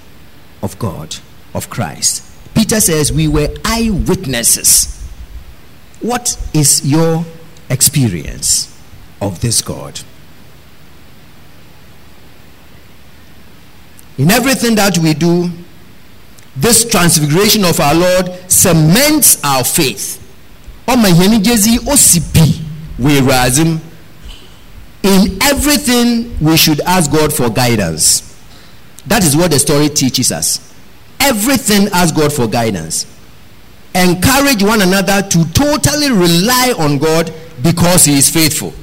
of God, of Christ? Peter says we were eyewitnesses. What is your experience of this God? In everything that we do, this transfiguration of our Lord cements our faith. In everything, we should ask God for guidance. That is what the story teaches us. Everything, ask God for guidance. Encourage one another to totally rely on God because He is faithful.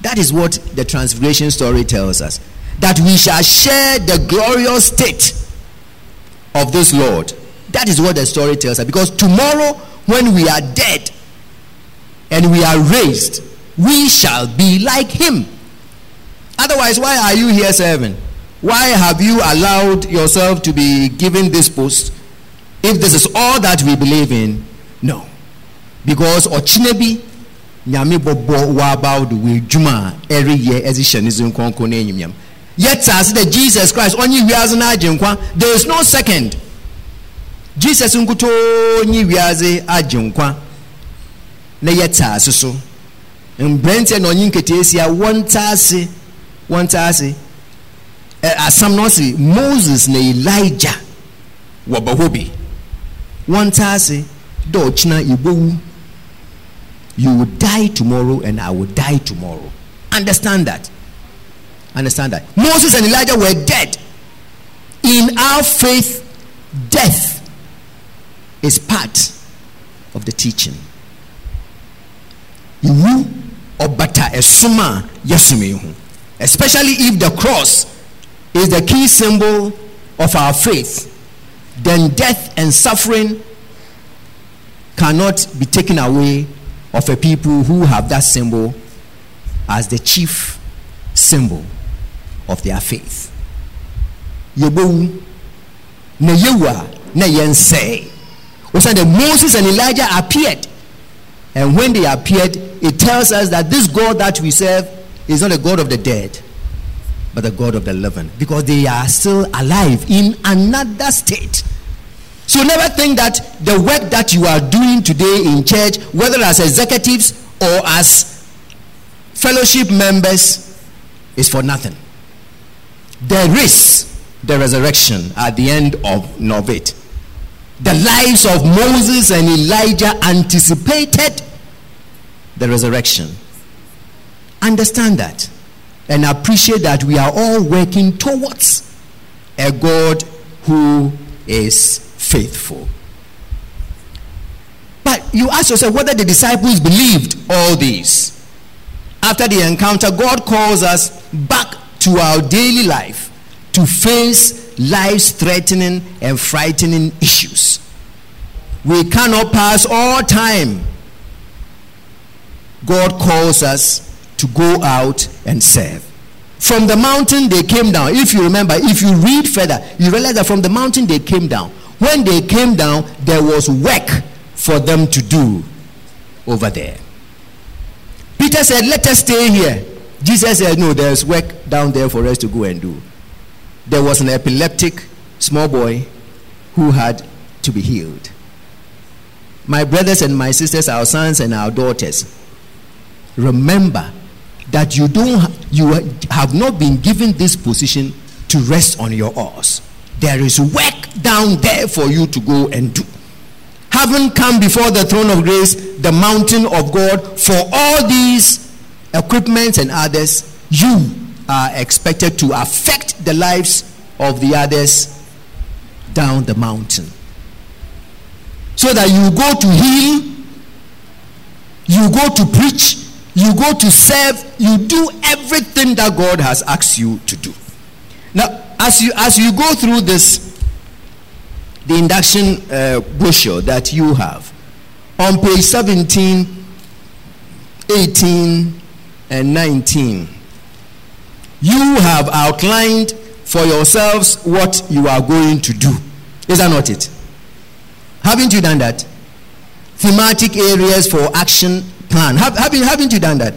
That is what the transfiguration story tells us. That we shall share the glorious state of this Lord. That is what the story tells us. Because tomorrow, when we are dead and we are raised, we shall be like Him. Otherwise, why are you here serving? Why have you allowed yourself to be given this post? If this is all that we believe in, no. Because Ochinebi, nyame bɔbɔ wɔ about wɔ adwuma a ɛreyɛ ɛde hyɛ ne zin yɛte ase dɛ jesus christ ɔnye wiase no agye nkwa there is no second. Jesus nkutoo nye wiase agye nkwa na yɛte ase so. Mmeranteɛ na ɔnye nketeesia wɔnte ase wɔnte ase ɛ asam na ɔsi moses na elijah wɔbɔ hɔ bi wɔnte ase dɛ ɔkyena yɛbɛwu you will die tomorrow and i will die tomorrow. Understand that understand that. Moses and elijah were dead. In our faith death is part of the teaching. Especially if the cross is the key symbol of our faith then death and suffering cannot be taken away of a people who have that symbol as the chief symbol of their faith yɛbɛwu na yɛwu a na yɛnsɛe Listen, the Moses and Elijah appeared. And when they appeared, it tells us that this God that we serve is not a God of the dead, but the God of the living. Because they are still alive in another state. So never think that the work that you are doing today in church, whether as executives or as fellowship members, is for nothing. There is the resurrection at the end of, it the lives of Moses and Elijah anticipated the resurrection. Understand that and appreciate that we are all working towards a God who is faithful. But you ask yourself whether the disciples believed all these. After the encounter, God calls us back to our daily life to face life threatening and frightening issues. We cannot pass all time. God calls us to go out and serve. From the mountain they came down. If you remember, if you read further, you realize that from the mountain they came down. When they came down, there was work for them to do over there. Peter said, Let us stay here. Jesus said, No, there's work down there for us to go and do there was an epileptic small boy who had to be healed. My brothers and my sisters, our sons and our daughters, remember that you don't you have not been given this position to rest on your oars. There is work down there for you to go and do. Having come before the throne of grace, the mountain of God, for all these equipments and others, you are expected to affect the lives of the others down the mountain. So that you go to heal, you go to preach, you go to serve, you do everything that God has asked you to do. Now, as you as you go through this, the induction uh, brochure that you have on page 17, 18, and 19 you have outlined for yourselves what you are going to do. Is that not it? Haven't you done that? Thematic areas for action plan. Have, haven't, haven't you done that?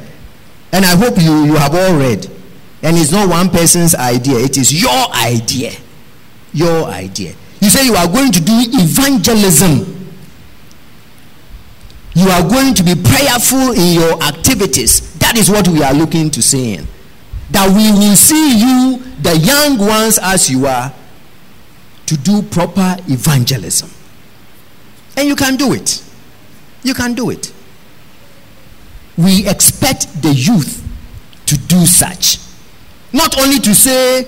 And I hope you, you have all read. And it's not one person's idea, it is your idea. Your idea. You say you are going to do evangelism. You are going to be prayerful in your activities. That is what we are looking to see in that we will see you, the young ones as you are, to do proper evangelism. And you can do it. You can do it. We expect the youth to do such. Not only to say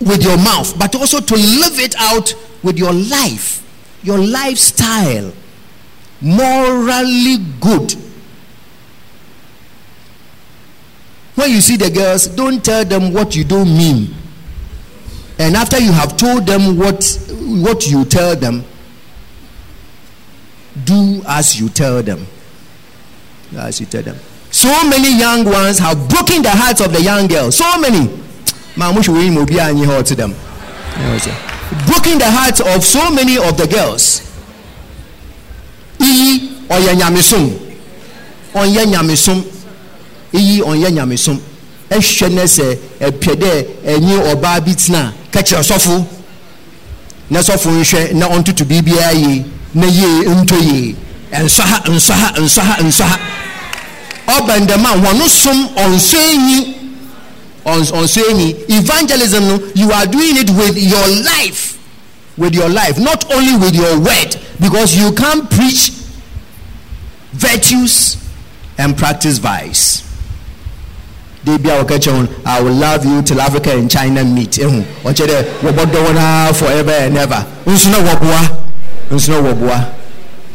with your mouth, but also to live it out with your life, your lifestyle. Morally good When you see the girls, don't tell them what you don't mean. And after you have told them what, what you tell them, do as you tell them. As you tell them. So many young ones have broken the hearts of the young girls. So many. Broken the hearts of so many of the girls. E or ɔnyɛ nyamesom eyi ɔnyɛ nyamesom ɛhwɛ ne sɛ ɛpɛ dɛ ɛnye ɔbaa bi tena kɛkyerɛ sɔfo na sɔfo nhwɛ na ɔntoto biribiara yie na yie ntɔ yie nsɔ ha nsɔ ha nsɔ ha nsɔ ha ɔbɛn dɛm a wɔn som ɔnsɔ enyi ɔnsɔ enyi evangelism no you are doing it with your life. With your life not only with your word because you can't preach virtues and practice vice. bi a wɔka kyerɛ wɔn i will love you till africa and china meet. Wɔn ara forever and ever.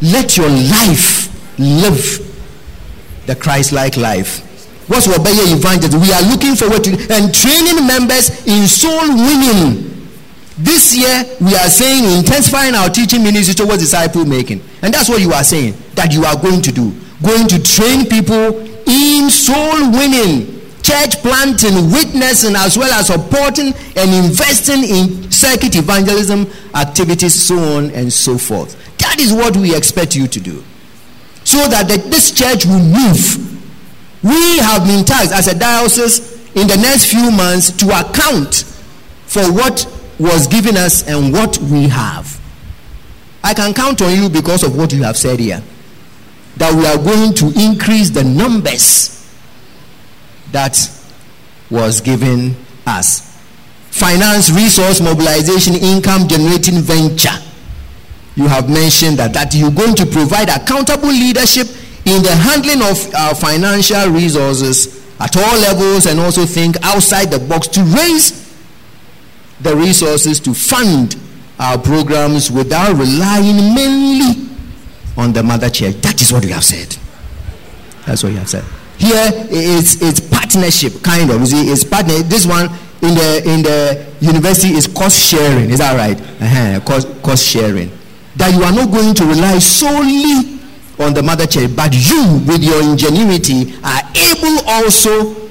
Let your life live the christ like life. What's wɔbɛyɛ evangelist we are looking forward to and training members in soul winning this year we are saying intensifying our teaching ministry towards disciple making and that's what you are saying that you are going to do going to train people in soul winning church planting, witnessing, as well as supporting and investing in circuit evangelism activities, so on and so forth. That is what we expect you to do. So that the, this church will move. We have been tasked as a diocese in the next few months to account for what was given us and what we have. I can count on you because of what you have said here. That we are going to increase the numbers that was given us. Finance, resource mobilization, income generating venture. You have mentioned that, that you're going to provide accountable leadership in the handling of our financial resources at all levels and also think outside the box to raise the resources to fund our programs without relying mainly on the mother church. That is what you have said. That's what you have said. Here it's it's partnership kind of. You see, it's partner. This one in the in the university is cost sharing. Is that right? Uh-huh. Cost cost sharing. That you are not going to rely solely on the mother church, but you, with your ingenuity, are able also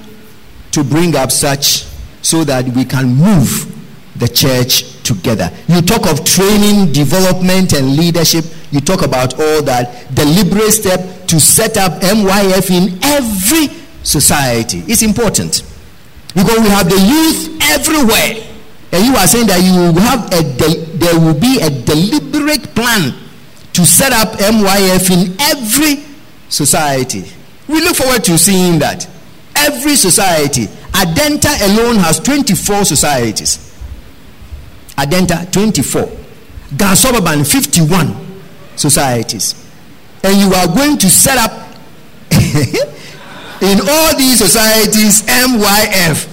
to bring up such so that we can move the church together. You talk of training, development, and leadership. You talk about all that. Deliberate step to set up MYF in every society. It's important because we have the youth everywhere. And you are saying that you have a de- there will be a deliberate plan to set up MYF in every society. We look forward to seeing that. Every society. Adenta alone has 24 societies. Adenta 24. Gansobaban 51 societies. And you are going to set up in all these societies MYF.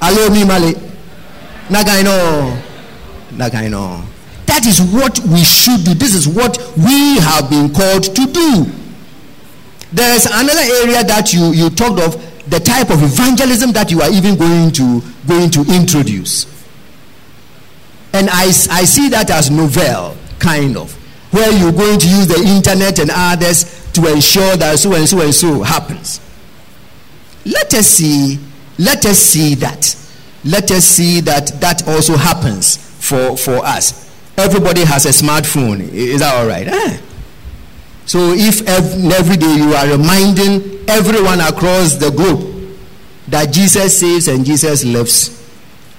Alomi Male. Nagaino. Nagaino. That is what we should do. This is what we have been called to do. There is another area that you, you talked of, the type of evangelism that you are even going to going to introduce. And I, I see that as novel, kind of, where you're going to use the internet and others to ensure that so and so and so happens. Let us see, let us see that. Let us see that that also happens for, for us. Everybody has a smartphone. Is that all right? Eh? So if every day you are reminding everyone across the globe that Jesus saves and Jesus lives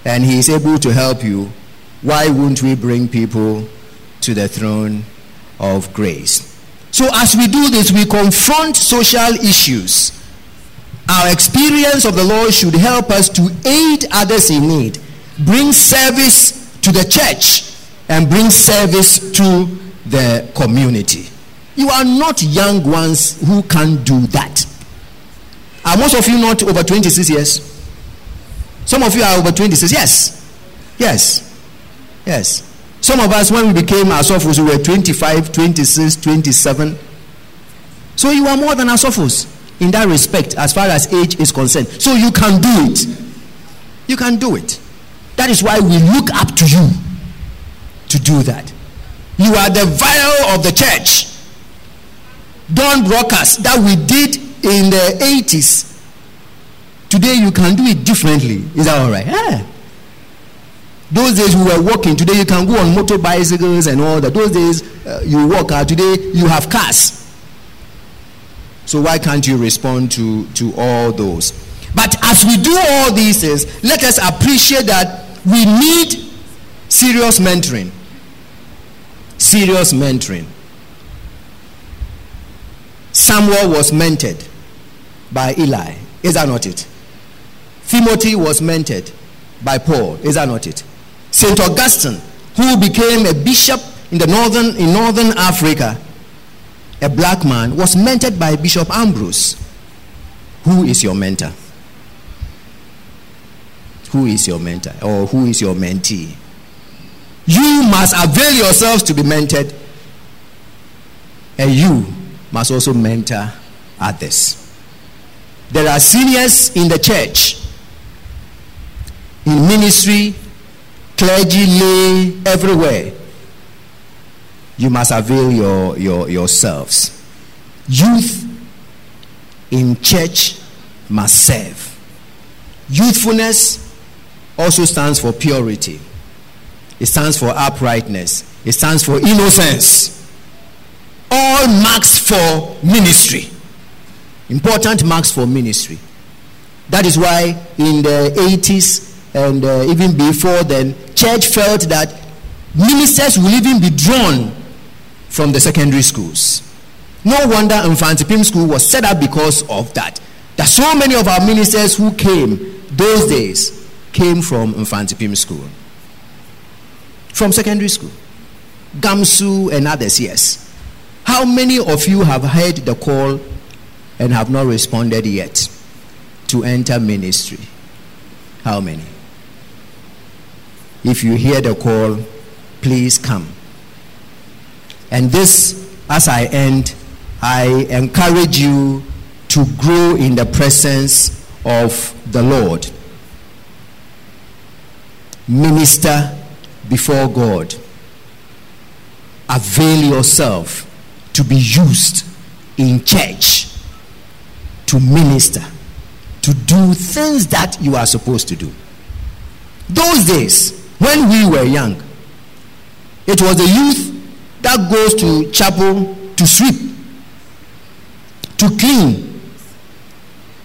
and he is able to help you, why won't we bring people to the throne of grace? So as we do this, we confront social issues. Our experience of the Lord should help us to aid others in need, bring service to the church, and bring service to the community. You are not young ones who can do that. Are most of you not over 26 years? Some of you are over 26. Yes. Yes. Yes. Some of us, when we became Asofos, we were 25, 26, 27. So you are more than Asofos in that respect, as far as age is concerned. So you can do it. You can do it. That is why we look up to you to do that. You are the vial of the church. Dawn broadcast that we did in the 80s. Today you can do it differently. Is that all right? Yeah. Those days we were walking. Today you can go on motor bicycles and all that. Those days uh, you walk out. Today you have cars. So why can't you respond to, to all those? But as we do all these things, let us appreciate that we need serious mentoring. Serious mentoring. Samuel was mentored by Eli. Is that not it? Timothy was mentored by Paul. Is that not it? Saint Augustine, who became a bishop in the northern in northern Africa, a black man, was mentored by Bishop Ambrose. Who is your mentor? Who is your mentor or who is your mentee? You must avail yourselves to be mentored, and you must also mentor others. There are seniors in the church, in ministry, clergy, lay, everywhere. You must avail your, your, yourselves. Youth in church must serve. Youthfulness also stands for purity, it stands for uprightness, it stands for innocence. All marks for ministry. Important marks for ministry. That is why in the 80s and uh, even before then, church felt that ministers will even be drawn from the secondary schools. No wonder Mfantsipim School was set up because of that. Are so many of our ministers who came those days came from Mfantsipim School. From secondary school. Gamsu and others, yes. How many of you have heard the call and have not responded yet to enter ministry? How many? If you hear the call, please come. And this, as I end, I encourage you to grow in the presence of the Lord. Minister before God. Avail yourself to be used in church to minister, to do things that you are supposed to do. Those days, when we were young, it was the youth that goes to chapel to sweep, to clean,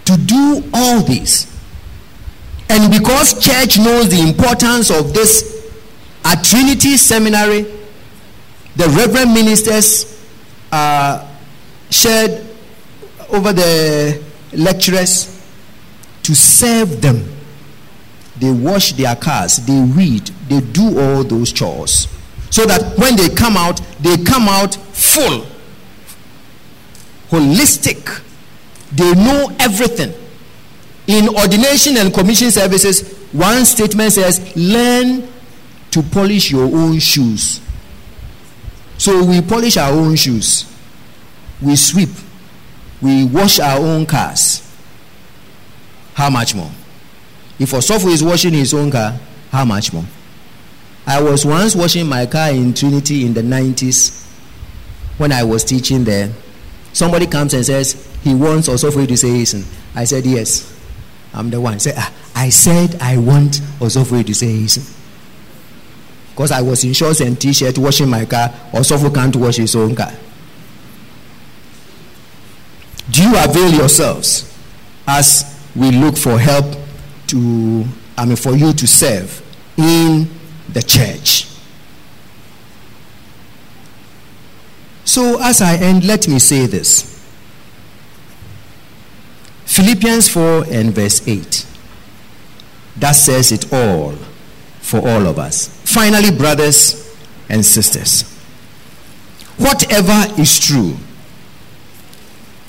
to do all this. And because church knows the importance of this at Trinity Seminary, the reverend ministers uh, shared over the lecturers to serve them. They wash their cars, they read, they do all those chores. So that when they come out, they come out full, holistic. They know everything. In ordination and commission services, one statement says, Learn to polish your own shoes. So we polish our own shoes, we sweep, we wash our own cars. How much more? If Osofo is washing his own car, how much more? I was once washing my car in Trinity in the 90s when I was teaching there. Somebody comes and says he wants Osofo to say listen. I said, Yes, I'm the one. Say, ah, I said I want Osofo to say listen. Because I was in shorts and t shirt washing my car, Osofo can't wash his own car. Do you avail yourselves as we look for help to, I mean, for you to serve in the church? So, as I end, let me say this Philippians 4 and verse 8. That says it all for all of us. Finally, brothers and sisters, whatever is true,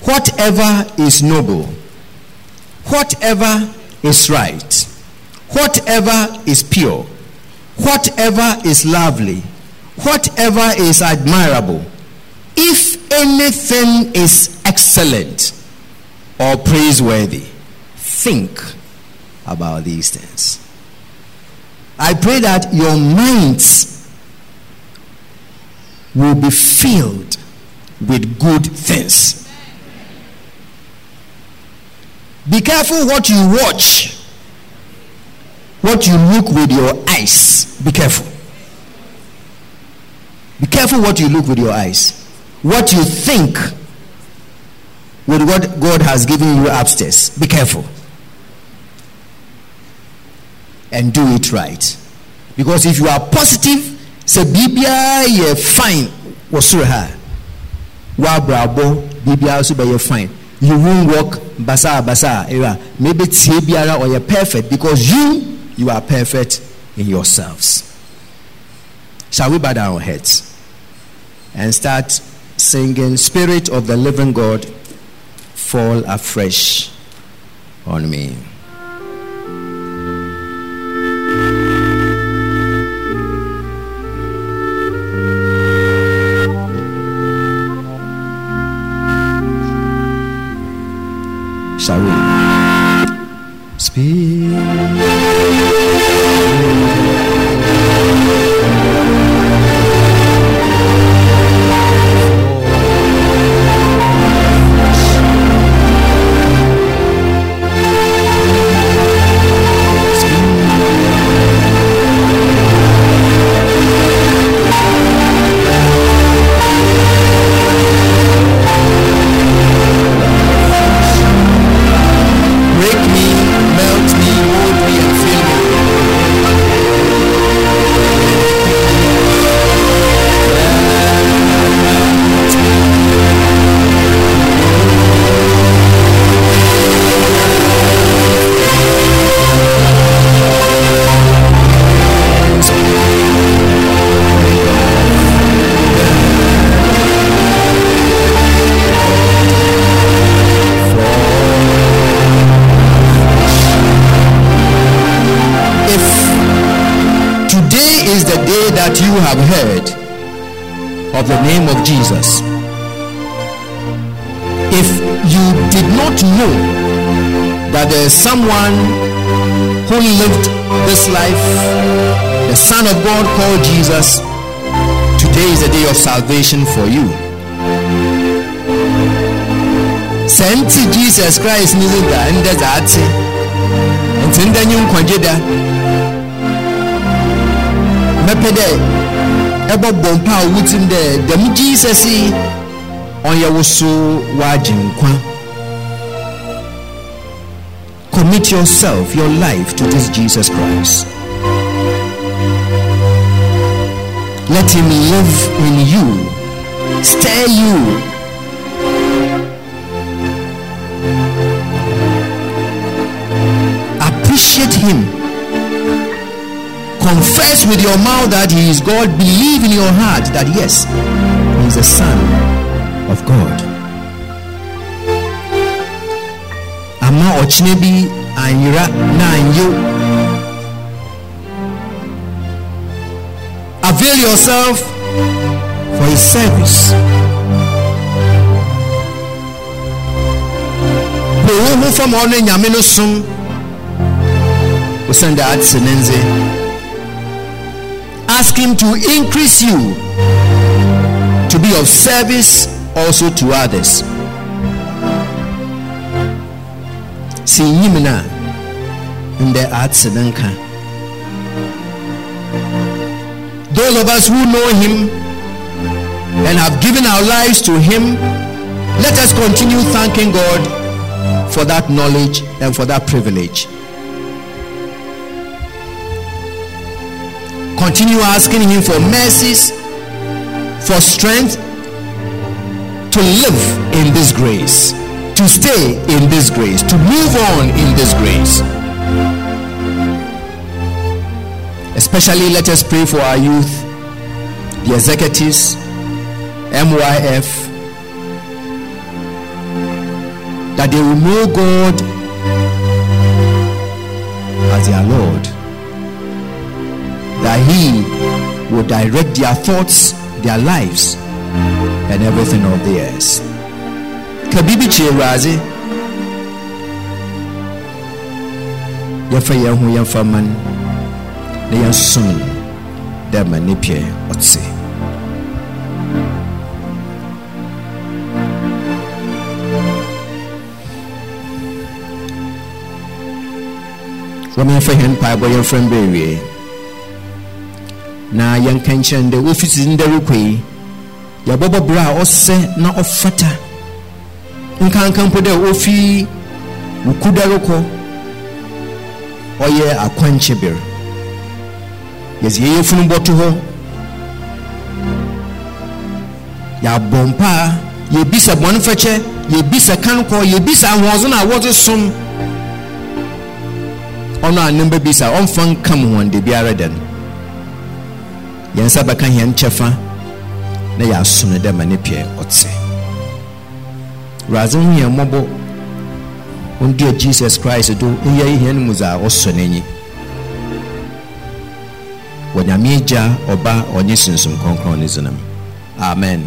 whatever is noble, whatever is right, whatever is pure, whatever is lovely, whatever is admirable, if anything is excellent or praiseworthy, think about these things. I pray that your minds will be filled with good things. Be careful what you watch, what you look with your eyes. Be careful. Be careful what you look with your eyes. What you think with what God has given you upstairs. Be careful. And do it right. Because if you are positive, say Bibia ye fine ha. Wa brabo Bibia so be fine. You won't walk basa basa era. Maybe tie biara or you're perfect because you you are perfect in yourselves. Shall we bow down our heads and start singing Spirit of the Living God fall afresh on me. Shall we? Someone who lived this life, the Son of God called Jesus, today is the day of salvation for you. Senti Jesus Christ ni da ndɛ dza ate nti ndɛ nye nkwagye da mɛpɛ dɛ ɛbɛbɔ mpa a wotim jesus yi ɔnyɛ so commit yourself your life to this jesus christ. Let him live in you. Stir you. Appreciate him. Confess with your mouth that he is God, believe in your heart that yes, he is the Son of God. Ama ɔkyene bi anyera na anyo. Avail yourself for his service. Pe wo ho fam ɔno nyame no som. Wosan da ne nze. ask him to increase you to be of service also to others. See him now in the arts and Those of us who know him and have given our lives to him, let us continue thanking God for that knowledge and for that privilege. continue asking him for mercies for strength to live in this grace to stay in this grace to move on in this grace especially let us pray for our youth the executives myf that they will know god as their lord that He will direct their thoughts, their lives, and everything of theirs. Kabibi Chirazi, yɛfa yɛn ho yɛmfa man. Na yɛnsom no dɛ ma ne pɛ ɔte wɔmɛmfa yɛn mpaebɔ yɛmfa mbɛ awie na yɛnka nkyɛn dɛ ofisi ndɛ rekɔ yi yɛbɔbɔ berɛ a ɔsɛ na ɔfata nkanka mpo dɛ ofi wo kudare kɔ ɔyɛ akwankyebere yɛsɛ yɛyɛ funu bɔto hɔ. Yɛabɔ mpaa yɛbisa bɔnefɛkyɛ yɛbisa kankɔ yɛbisa ahoɔden a wɔdze som. Ɔno a ne mbɛbisa ɔmfa nka mu wɔn de biara da no. Yɛn nsa bɛka yɛn kyɛfa na yɛaso no dɛ ma ne pɛ ɔte wurade ho yɛn mmɔbɔ ɔndua jesus christ do ɛyɛ yɛn mu dza ɔsɔ n'enyi. Wɔ nyame agya ɔba ɔnye sunsum kronkron ne dzenam amen.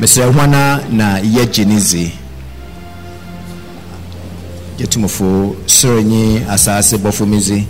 Mesrɛ hwana na yɛgye ne dzi yɛtumfo soro nye asase bɔfo me dzi